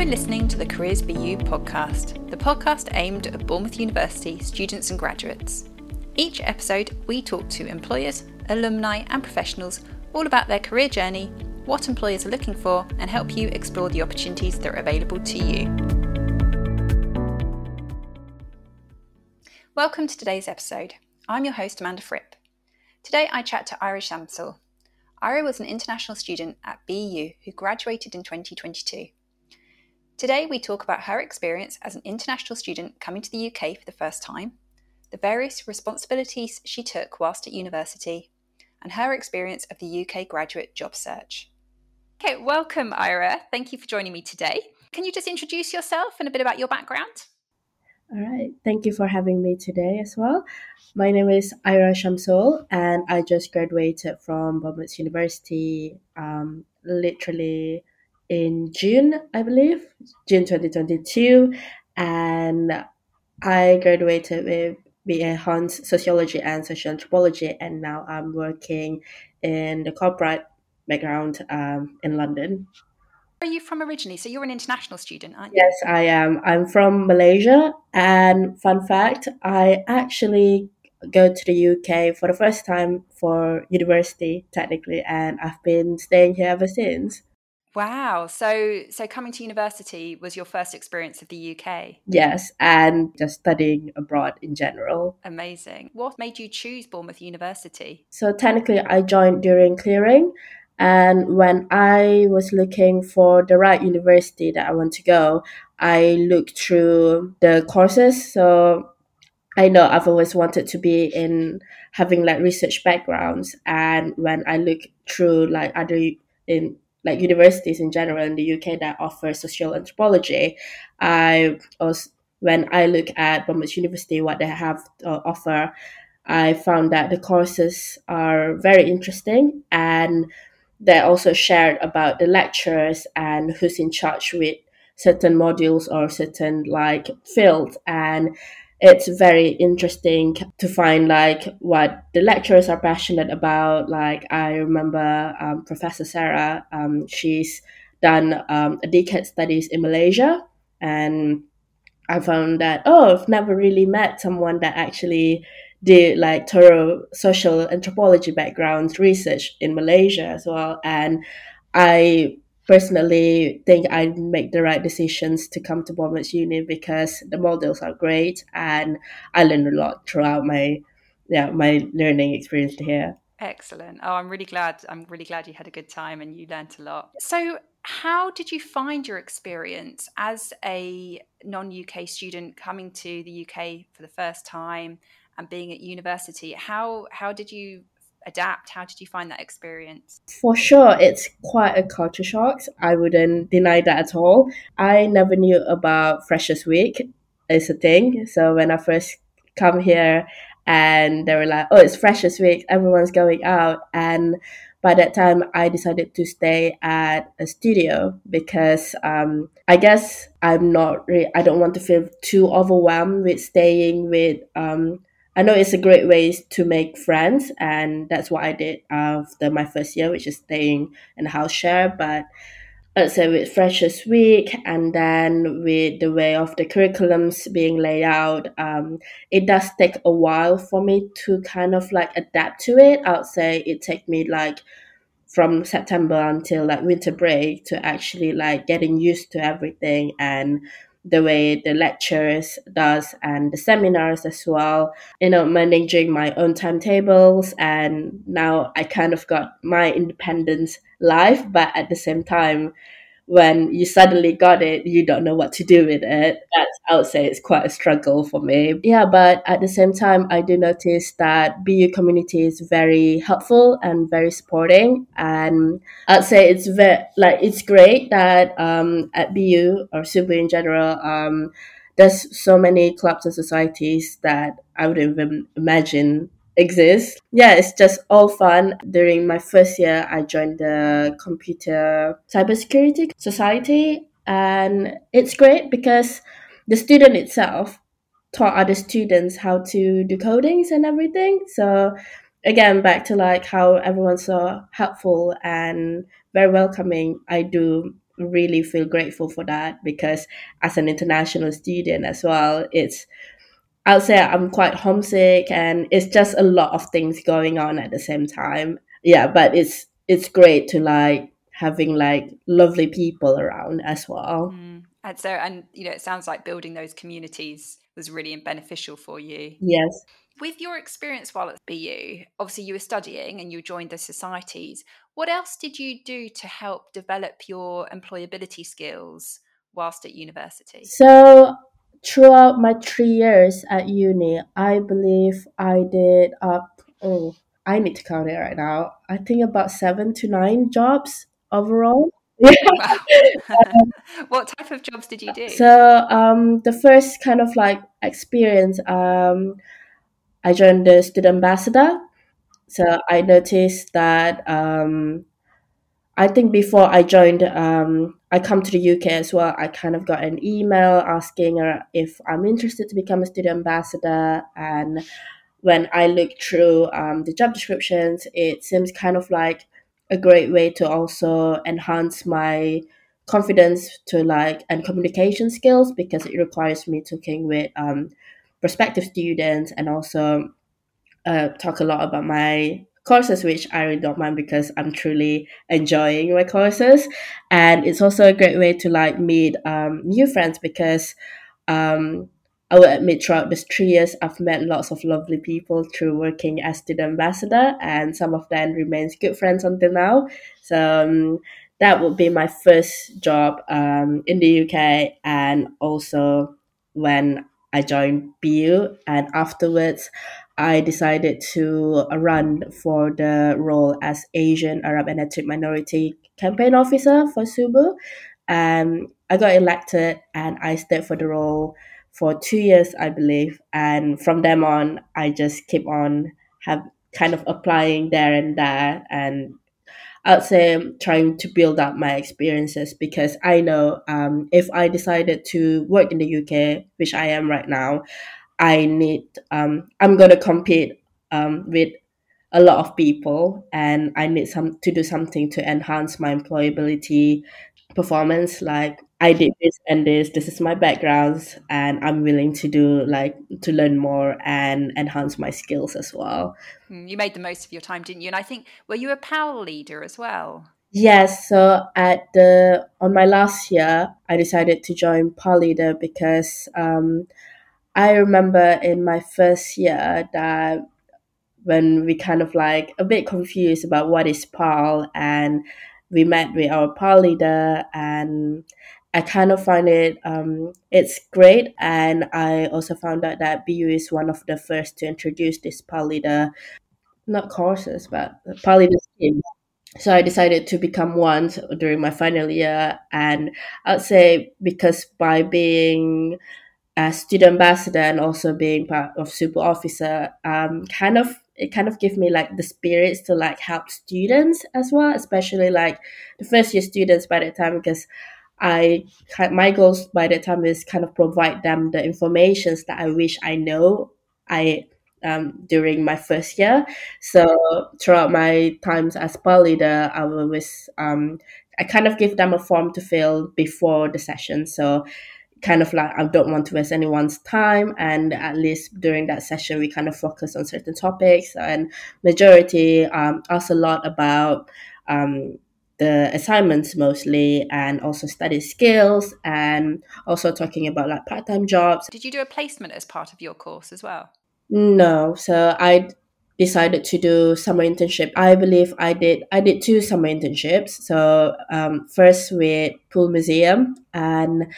are listening to the Careers BU podcast, the podcast aimed at Bournemouth University students and graduates. Each episode, we talk to employers, alumni, and professionals all about their career journey, what employers are looking for, and help you explore the opportunities that are available to you. Welcome to today's episode. I'm your host, Amanda Fripp. Today I chat to Ayra Syamsul. Ayra was an international student at BU who graduated in 2022. Today we talk about her experience as an international student coming to the UK for the first time, the various responsibilities she took whilst at university, and her experience of the UK graduate job search. Okay, welcome, Ayra. Thank you for joining me today. Can you just introduce yourself and a bit about your background? All right. Thank you for having me today as well. My name is Ayra Syamsul, and I just graduated from Bournemouth University um, literally in June, I believe, June 2022. And I graduated with BA Hons Sociology and Social Anthropology, and now I'm working in the corporate background um, in London. Where are you from originally? So you're an international student, aren't you? Yes, I am. I'm from Malaysia. And fun fact, I actually go to the UK for the first time for university, technically, and I've been staying here ever since. Wow. So so coming to university was your first experience of the UK? Yes, and just studying abroad in general. Amazing. What made you choose Bournemouth University? So technically I joined during clearing and when I was looking for the right university that I want to go, I looked through the courses. So I know I've always wanted to be in having like research backgrounds. And when I look through like other in like universities in general in the UK that offer social anthropology, I also when I look at Bournemouth University, what they have to offer, I found that the courses are very interesting and they also shared about the lecturers and who's in charge with certain modules or certain like fields. And it's very interesting to find like what the lecturers are passionate about like i remember um, professor sarah um, she's done um, a decade studies in malaysia and i found that oh i've never really met someone that actually did like thorough social anthropology background research in Malaysia as well. And I personally think I make the right decisions to come to Bournemouth Uni because the models are great and I learned a lot throughout my yeah my learning experience here. Excellent. Oh, I'm really glad. I'm really glad you had a good time and you learnt a lot. So, how did you find your experience as a non UK student coming to the UK for the first time? and being at university. How how did you adapt? How did you find that experience? For sure, it's quite a culture shock. I wouldn't deny that at all. I never knew about Freshers Week is a thing. So when I first come here and they were like, oh, it's Freshers Week, everyone's going out. And by that time, I decided to stay at a studio because um, I guess I'm not really, I don't want to feel too overwhelmed with staying with um, I know it's a great way to make friends, and that's what I did after my first year, which is staying in a house share. But let's say with Freshers Week, and then with the way of the curriculums being laid out, um, it does take a while for me to kind of like adapt to it. I would say it take me like from September until like winter break to actually like getting used to everything and the way the lectures does and the seminars as well you know managing my own timetables. And now i kind of got my independence life but at the same time when you suddenly got it, you don't know what to do with it. That's, I would say, it's quite a struggle for me. Yeah, but at the same time, I do notice that BU community is very helpful and very supporting. And I'd say it's very, like, it's great that um, at BU or SUBU in general, um, there's so many clubs and societies that I wouldn't even imagine exist. Yeah, it's just all fun. During my first year, I joined the Computer Cybersecurity Society, and it's great because the student itself taught other students how to do codings and everything. So again, back to like how everyone's so helpful and very welcoming. I do really feel grateful for that because as an international student as well, it's I'll say I'm quite homesick and it's just a lot of things going on at the same time. Yeah, but it's it's great to like having like lovely people around as well. Mm. And so and you know it sounds like building those communities was really beneficial for you. Yes. With your experience while at BU, obviously you were studying and you joined the societies. What else did you do to help develop your employability skills whilst at university? So throughout my three years at uni, I believe I did up, oh, I need to count it right now. I think about seven to nine jobs overall. what type of jobs did you do? So um, the first kind of like experience, um, I joined the student ambassador. So I noticed that um, I think before I joined, um, I come to the UK as well. I kind of got an email asking her if I'm interested to become a student ambassador. And when I looked through um, the job descriptions, it seems kind of like a great way to also enhance my confidence to like and communication skills because it requires me talking with um, prospective students and also uh, talk a lot about my courses, which I really don't mind because I'm truly enjoying my courses. And it's also a great way to like meet um, new friends because um, I will admit throughout these three years, I've met lots of lovely people through working as student ambassador, and some of them remains good friends until now. So um, that would be my first job um, in the UK, and also when I joined BU, and afterwards, I decided to run for the role as Asian Arab and Ethnic Minority Campaign Officer for SUBU. And I got elected, and I stayed for the role for two years, I believe. And from then on, I just keep on have kind of applying there and there and I'd say I'm trying to build up my experiences because I know um, if I decided to work in the UK, which I am right now, I need um, I'm gonna compete um, with a lot of people and I need some to do something to enhance my employability performance like I did this and this this is my background and I'm willing to do like to learn more and enhance my skills as well. Hmm, you made the most of your time, didn't you? And I think were you a PAL leader as well? Yes, so at the on my last year I decided to join PAL leader because um, I remember in my first year that when we kind of like a bit confused about what is PAL and we met with our PAL leader and I kind of find it um, it's great and I also found out that BU is one of the first to introduce this PAL leader not courses but PAL leader. So I decided to become one during my final year and I'd say because by being a student ambassador and also being part of SUBU officer um, kind of it kind of gives me like the spirits to like help students as well especially like the first year students by that time because I my goals by that time is kind of provide them the informations that I wish I know I um, during my first year. So throughout my times as PAL leader, I always um, I kind of give them a form to fill before the session. So kind of like I don't want to waste anyone's time and at least during that session we kind of focus on certain topics and majority um, ask a lot about um, the assignments mostly and also study skills and also talking about like part-time jobs. Did you do a placement as part of your course as well? No. So i decided to do summer internship. I believe i did i did two summer internships. So um, first with Poole museum and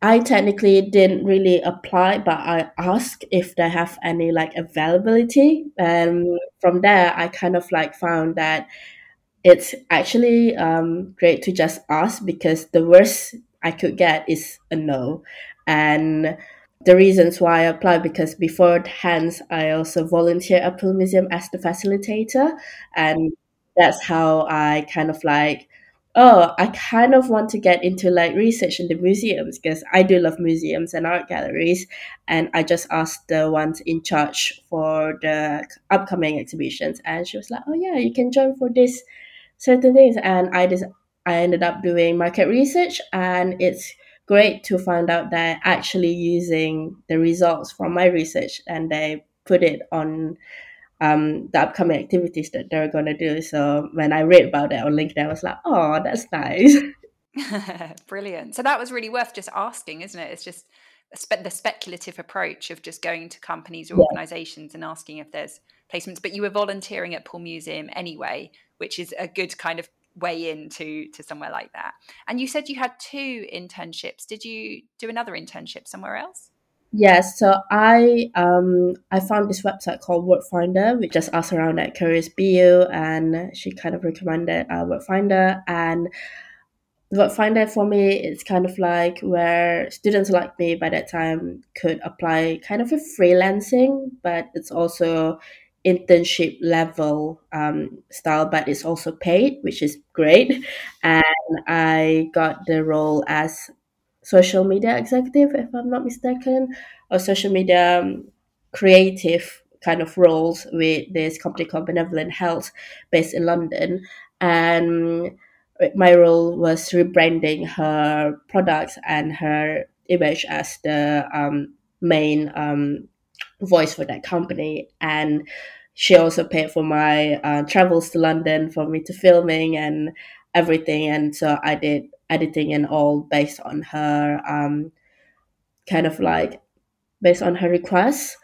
I technically didn't really apply, but I asked if they have any like availability. And from there, I kind of like found that it's actually um, great to just ask because the worst I could get is a no. And the reasons why I applied because before hands I also volunteer at Poole Museum as the facilitator, and that's how I kind of like oh, I kind of want to get into like research in the museums because I do love museums and art galleries. And I just asked the ones in charge for the upcoming exhibitions, and she was like, oh, yeah, you can join for this certain things. And I just I ended up doing market research, and it's great to find out that actually using the results from my research and they put it on um, the upcoming activities that they're going to do. So when I read about it on LinkedIn, I was like, oh, that's nice. Brilliant. So that was really worth just asking, isn't it? It's just spe- the speculative approach of just going to companies or yeah. organizations and asking if there's placements. But you were volunteering at Poole Museum anyway, which is a good kind of way into to somewhere like that. And you said you had two internships. Did you do another internship somewhere else? Yes, so I um I found this website called Workfinder, which just asked around at Careers BU, and she kind of recommended uh, Workfinder. And Workfinder for me, it's kind of like where students like me by that time could apply kind of a freelancing, but it's also internship level um, style, but it's also paid, which is great. And I got the role as social media executive, if I'm not mistaken, or social media um, creative kind of roles with this company called Benevolent Health based in London. And my role was rebranding her products and her image as the um, main um, voice for that company. And she also paid for my uh, travels to London for me to filming and everything. And so I did editing and all based on her um, kind of like based on her requests.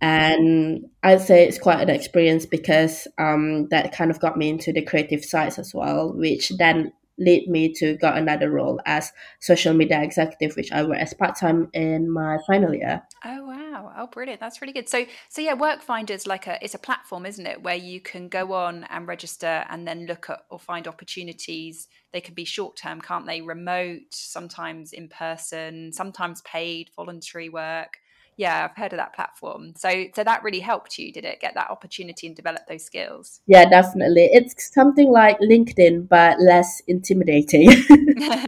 And i'd say it's quite an experience because um, that kind of got me into the creative sides as well which then led me to got another role as social media executive which i work as part-time in my final year oh wow Oh, brilliant! That's really good. So, so yeah, Workfinder is like a it's a platform, isn't it, where you can go on and register and then look at or find opportunities. They can be short term, can't they? Remote, sometimes in person, sometimes paid voluntary work. Yeah, I've heard of that platform. So, so that really helped you, did it? Get that opportunity and develop those skills. Yeah, definitely. It's something like LinkedIn, but less intimidating.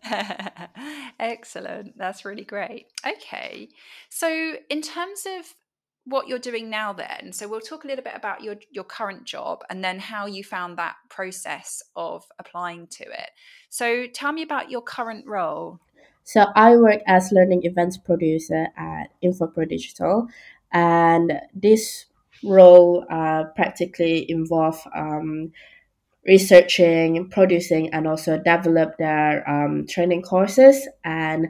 Excellent. That's really great. Okay. So, in terms of what you're doing now then so we'll talk a little bit about your your current job and then how you found that process of applying to it so tell me about your current role so i work as learning events producer at infopro digital and this role uh, practically involve um, researching, producing, and also develop their um, training courses. And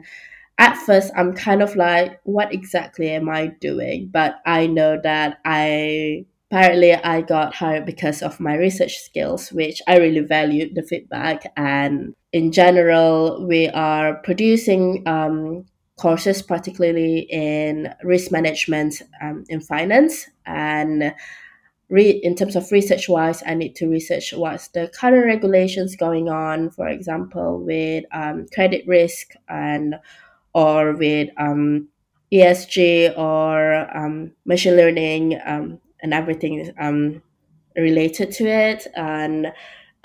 at first, I'm kind of like, what exactly am I doing? But I know that I apparently I got hired because of my research skills, which I really valued the feedback. And in general, we are producing um, courses, particularly in risk management um, in finance and re- in terms of research wise, I need to research what's the current regulations going on, for example, with um, credit risk and or with um, ESG or um, machine learning um, and everything um, related to it. And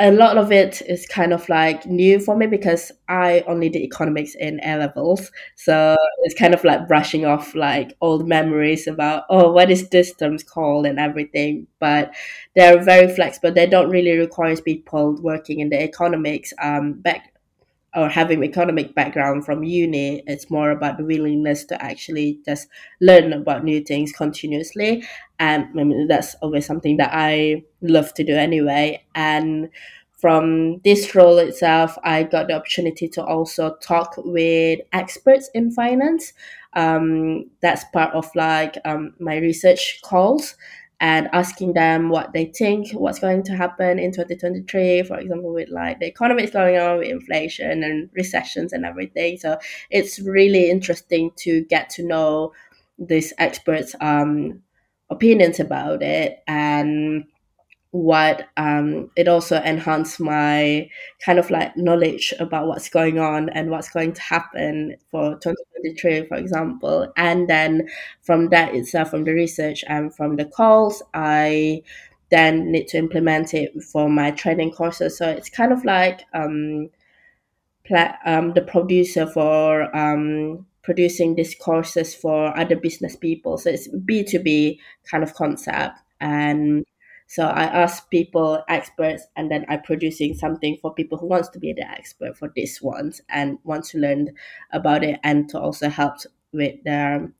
a lot of it is kind of like new for me because I only did economics in A levels. So it's kind of like brushing off like old memories about, oh, what is this terms called and everything. But they're very flexible. They don't really require people working in the economics um, back or having economic background from uni. It's more about the willingness to actually just learn about new things continuously. And I mean, that's always something that I love to do anyway. And from this role itself, I got the opportunity to also talk with experts in finance. Um, that's part of like um, my research calls and asking them what they think, what's going to happen in 2023, for example, with like the economy is going on with inflation and recessions and everything. So it's really interesting to get to know these experts' um, opinions about it and what um, it also enhanced my kind of like knowledge about what's going on and what's going to happen for 2023 for example. And then from that itself from the research and from the calls i then need to implement it for my training courses. So it's kind of like um, pla- um the producer for um, producing these courses for other business people so it's b2b kind of concept and So I ask people, experts, and then I'm producing something for people who wants to be the expert for this ones and want to learn about it and to also help with their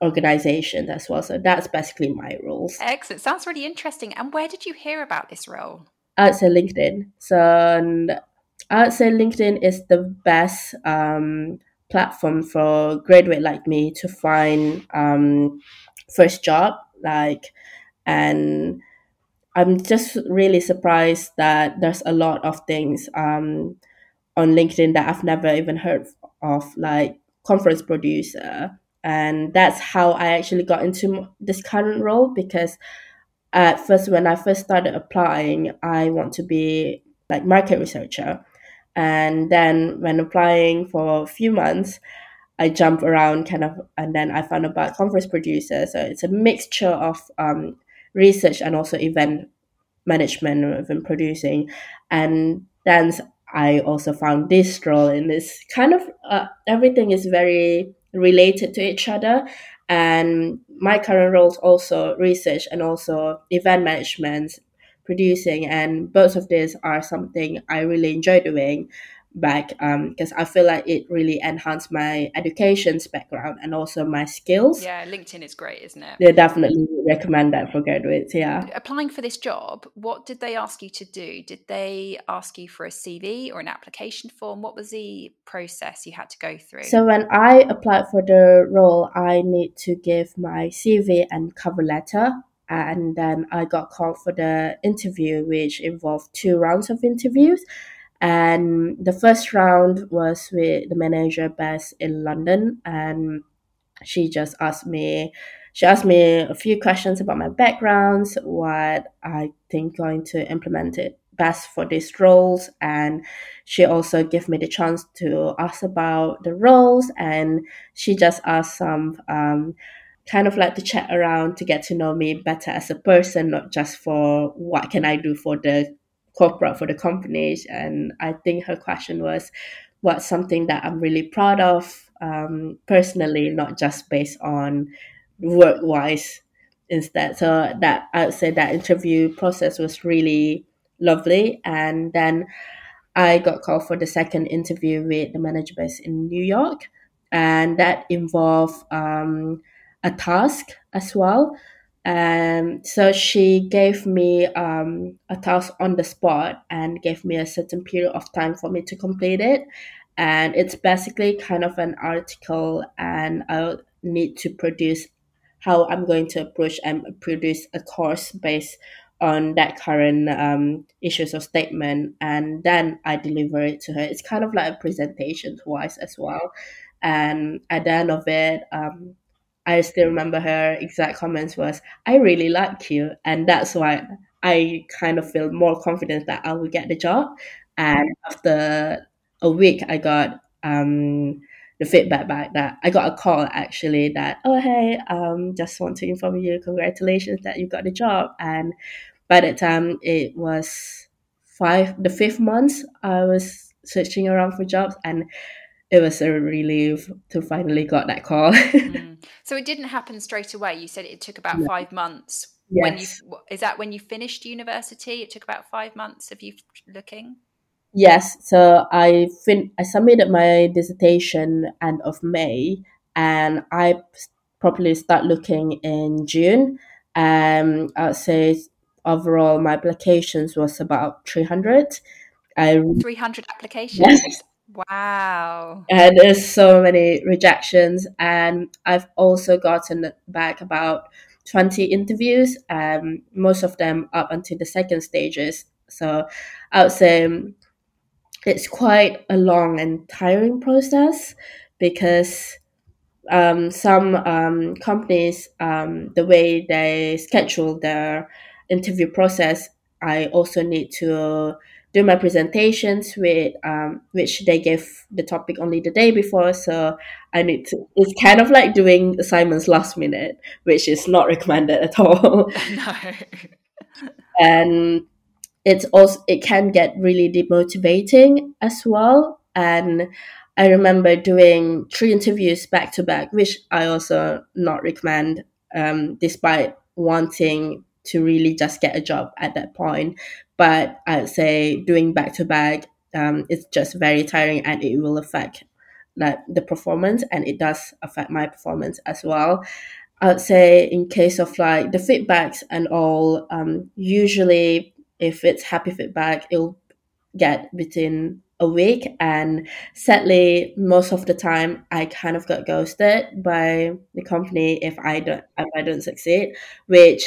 organizations as well. So that's basically my roles. Excellent. Sounds really interesting. And where did you hear about this role? I'd say LinkedIn. So I'd say LinkedIn is the best um, platform for graduate like me to find um, first job. Like, and I'm just really surprised that there's a lot of things um, on LinkedIn that I've never even heard of, like conference producer. And that's how I actually got into this current role because at first, when I first started applying, I want to be like market researcher. And then when applying for a few months, I jump around kind of, and then I found about conference producer. So it's a mixture of um, research and also event management, and event producing. And then I also found this role in this kind of uh, everything is very related to each other. And my current role is also research and also event management, producing. And both of these are something I really enjoy doing back because um, I feel like it really enhanced my education's background and also my skills. Yeah, LinkedIn is great, isn't it? They definitely recommend that for graduates. Yeah. Applying for this job, what did they ask you to do? Did they ask you for a CV or an application form? What was the process you had to go through? So when I applied for the role, I need to give my CV and cover letter and then I got called for the interview, which involved two rounds of interviews. And the first round was with the manager based in London, and she just asked me she asked me a few questions about my backgrounds, what I think going to implement it best for these roles, and she also gave me the chance to ask about the roles, and she just asked some um, kind of like to chat around to get to know me better as a person, not just for what can I do for the corporate for the companies. And I think her question was, what's something that I'm really proud of um, personally, not just based on work wise instead. So that I would say that interview process was really lovely. And then I got called for the second interview with the manager base in New York. And that involved um, a task as well. And so she gave me um, a task on the spot and gave me a certain period of time for me to complete it. And it's basically kind of an article, and I'll need to produce how I'm going to approach and produce a course based on that current um, issues or statement. And then I deliver it to her. It's kind of like a presentation twice as well. And at the end of it, um, I still remember her exact comments was, I really like you. And that's why I kind of feel more confident that I will get the job. And after a week, I got um, the feedback back that I got a call actually that, oh, hey, um, just want to inform you, congratulations that you got the job. And by the time it was five, the fifth month, I was searching around for jobs and it was a relief to finally got that call. mm. So it didn't happen straight away. You said it took about yeah. five months. Yes. When you is that when you finished university? It took about five months of you looking. Yes. So I fin- I submitted my dissertation end of May, and I probably start looking in June. Um, I'd say overall my applications was about three hundred. I three hundred applications. Yes. Wow. And there's so many rejections. And I've also gotten back about 20 interviews, um, most of them up until the second stages. So I would say it's quite a long and tiring process because um, some um, companies, um, the way they schedule their interview process, I also need to do my presentations with um, which they gave the topic only the day before so i need to it's kind of like doing assignments last minute which is not recommended at all. No. And it's also it can get really demotivating as well. And i remember doing three interviews back to back which i also not recommend um, despite wanting to really just get a job at that point. But I'd say doing back to back, um, it's just very tiring and it will affect like the performance and it does affect my performance as well. I'd say in case of like the feedbacks and all, um, usually if it's happy feedback, it'll get within a week and sadly most of the time i kind of got ghosted by the company if i don't if i don't succeed which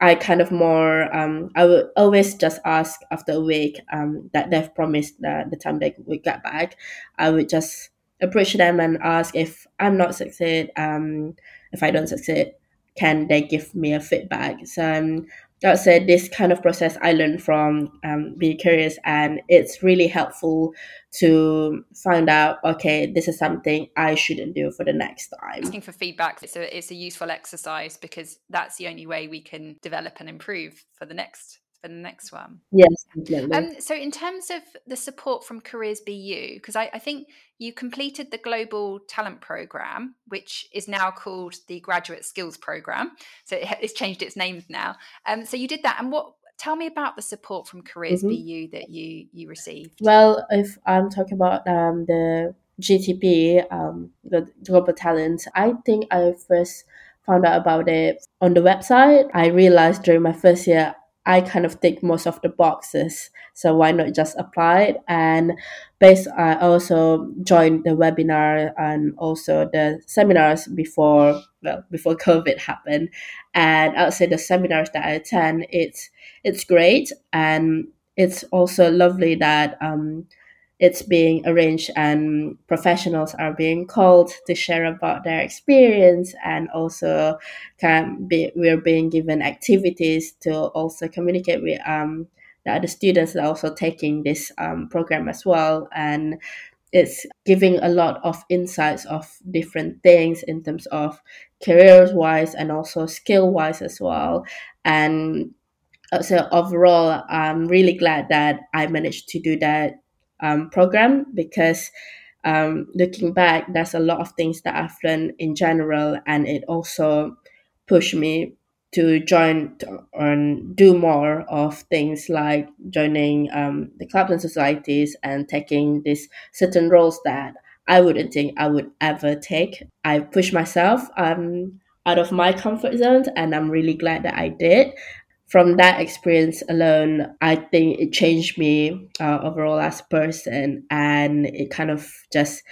i kind of more um, i would always just ask after a week um, that they've promised that the time they would get back i would just approach them and ask if i'm not succeed um, if i don't succeed can they give me a feedback? So that said, this kind of process I learned from um, Be Curious, and it's really helpful to find out, okay, this is something I shouldn't do for the next time. Asking for feedback, it's a, it's a useful exercise because that's the only way we can develop and improve for the next for the next one. Yes. Um, so, in terms of the support from Careers BU, because I, I, think you completed the Global Talent Program, which is now called the Graduate Skills Program. So, it, it's changed its name now. Um, so, you did that. And what tell me about the support from Careers mm-hmm. BU that you you received? Well, if I'm talking about um, the GTP, um, the Global Talent, I think I first found out about it on the website. I realized during my first year I kind of tick most of the boxes. So why not just apply it? And based, I also joined the webinar and also the seminars before well before COVID happened. And I would say the seminars that I attend, it's it's great and it's also lovely that um, it's being arranged and professionals are being called to share about their experience and also can be we're being given activities to also communicate with um, the other students that are also taking this um, program as well. And it's giving a lot of insights of different things in terms of careers wise and also skill wise as well. And uh, so overall i'm really glad that i managed to do that um, program because um, looking back, there's a lot of things that I've learned in general, and it also pushed me to join and do more of things like joining um, the clubs and societies and taking these certain roles that I wouldn't think I would ever take. I pushed myself um, out of my comfort zone, and I'm really glad that I did from that experience alone, I think it changed me uh, overall as a person, and it kind of just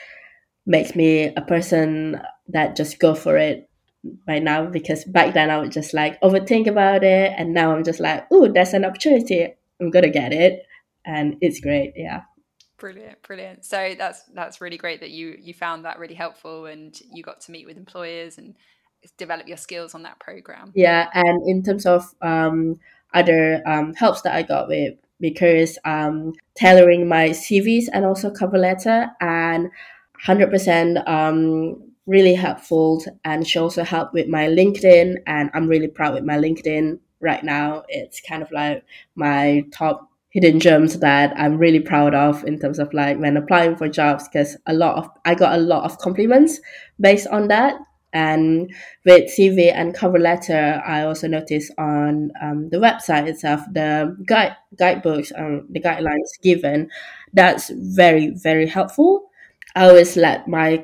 makes me a person that just go for it right now. Because back then I would just like overthink about it, and now I'm just like, oh, that's an opportunity. I'm gonna get it, and it's great. Yeah. Brilliant, brilliant. So that's that's really great that you you found that really helpful, and you got to meet with employers and develop your skills on that program. Yeah, and in terms of um, other um, helps that I got with because um, tailoring my CVs and also cover letter and 100% um, really helpful and she also helped with my LinkedIn and I'm really proud with my LinkedIn right now. It's kind of like my top hidden gems that I'm really proud of in terms of like when applying for jobs because a lot of I got a lot of compliments based on that and with CV and cover letter, I also noticed on um, the website itself the guide guidebooks and the guidelines given. That's very very helpful. I always let my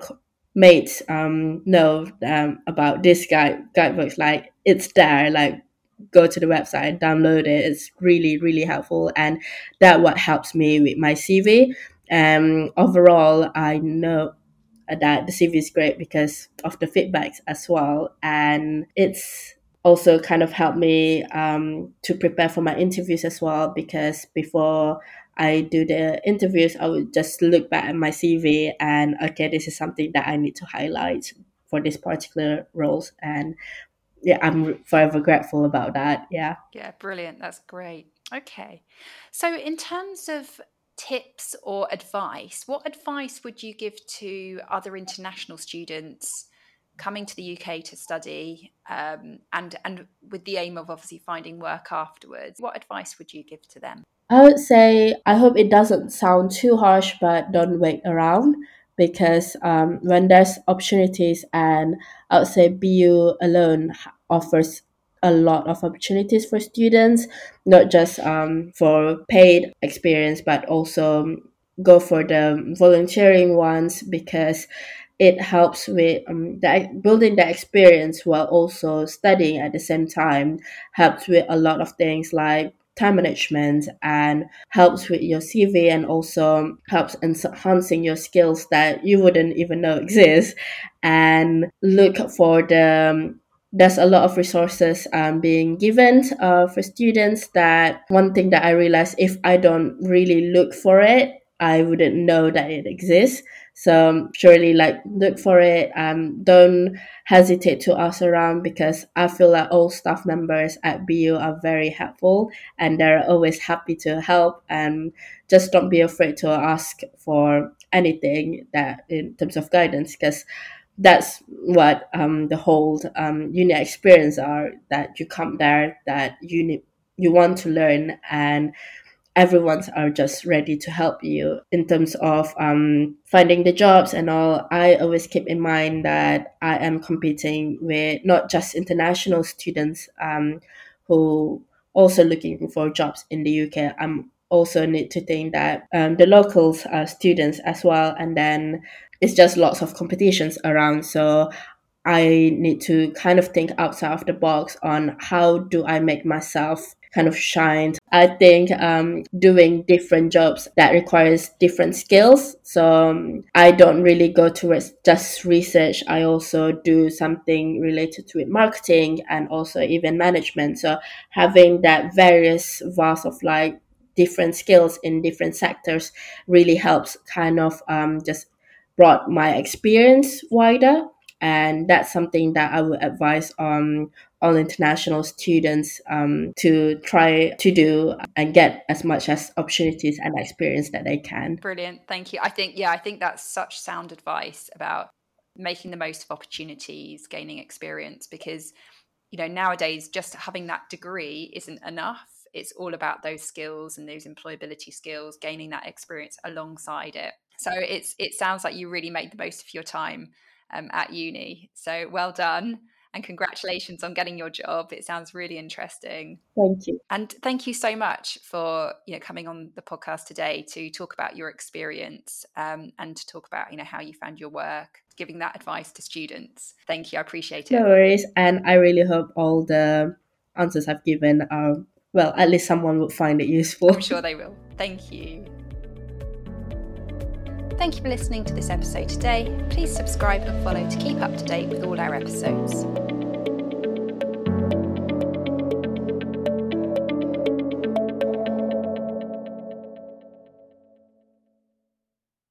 mates um, know um, about this guide guidebooks. Like it's there. Like go to the website, download it. It's really really helpful, and that what helps me with my CV. Um, overall, I know that the CV is great because of the feedbacks as well. And it's also kind of helped me um, to prepare for my interviews as well because before I do the interviews, I would just look back at my CV and okay, this is something that I need to highlight for this particular roles. And yeah, I'm forever grateful about that. Yeah. Yeah, brilliant. That's great. Okay. So, in terms of tips or advice, what advice would you give to other international students coming to the UK to study um, and and with the aim of obviously finding work afterwards? What advice would you give to them? I would say I hope it doesn't sound too harsh, but don't wait around because um, when there's opportunities and I would say BU alone offers a lot of opportunities for students, not just um, for paid experience, but also go for the volunteering ones because it helps with um, the, building the experience while also studying at the same time helps with a lot of things like time management and helps with your CV and also helps enhancing your skills that you wouldn't even know exist. And look for the um, there's a lot of resources um, being given uh, for students that one thing that i realized if i don't really look for it i wouldn't know that it exists so surely like look for it. Um, don't hesitate to ask around because I feel like all staff members at BU are very helpful and they're always happy to help and just don't be afraid to ask for anything that in terms of guidance because that's what um, the whole um, uni experience are that you come there that you need you want to learn and everyone's are just ready to help you in terms of um, finding the jobs and all. I always keep in mind that i am competing with not just international students um, who also looking for jobs in the uk i'm also need to think that um, the locals are students as well and then it's just lots of competitions around so I need to kind of think outside of the box on how do I make myself kind of shine. I think um, doing different jobs that requires different skills. So um, I don't really go towards just research. I also do something related to it, marketing and also even management. So having that various vast of like different skills in different sectors really helps kind of um, just brought my experience wider and that's something that I would advise on all international students um, to try to do and get as much as opportunities and experience that they can. Brilliant, thank you. I think yeah, I think that's such sound advice about making the most of opportunities, gaining experience because you know nowadays just having that degree isn't enough. It's all about those skills and those employability skills, gaining that experience alongside it. So it's it sounds like you really made the most of your time um, at uni. So well done and congratulations on getting your job. It sounds really interesting. Thank you. And thank you so much for you know coming on the podcast today to talk about your experience um, and to talk about you know how you found your work, giving that advice to students. Thank you. I appreciate it. No worries. And I really hope all the answers I've given are well, at least someone would find it useful. I'm sure they will. Thank you. Thank you for listening to this episode today. Please subscribe and follow to keep up to date with all our episodes.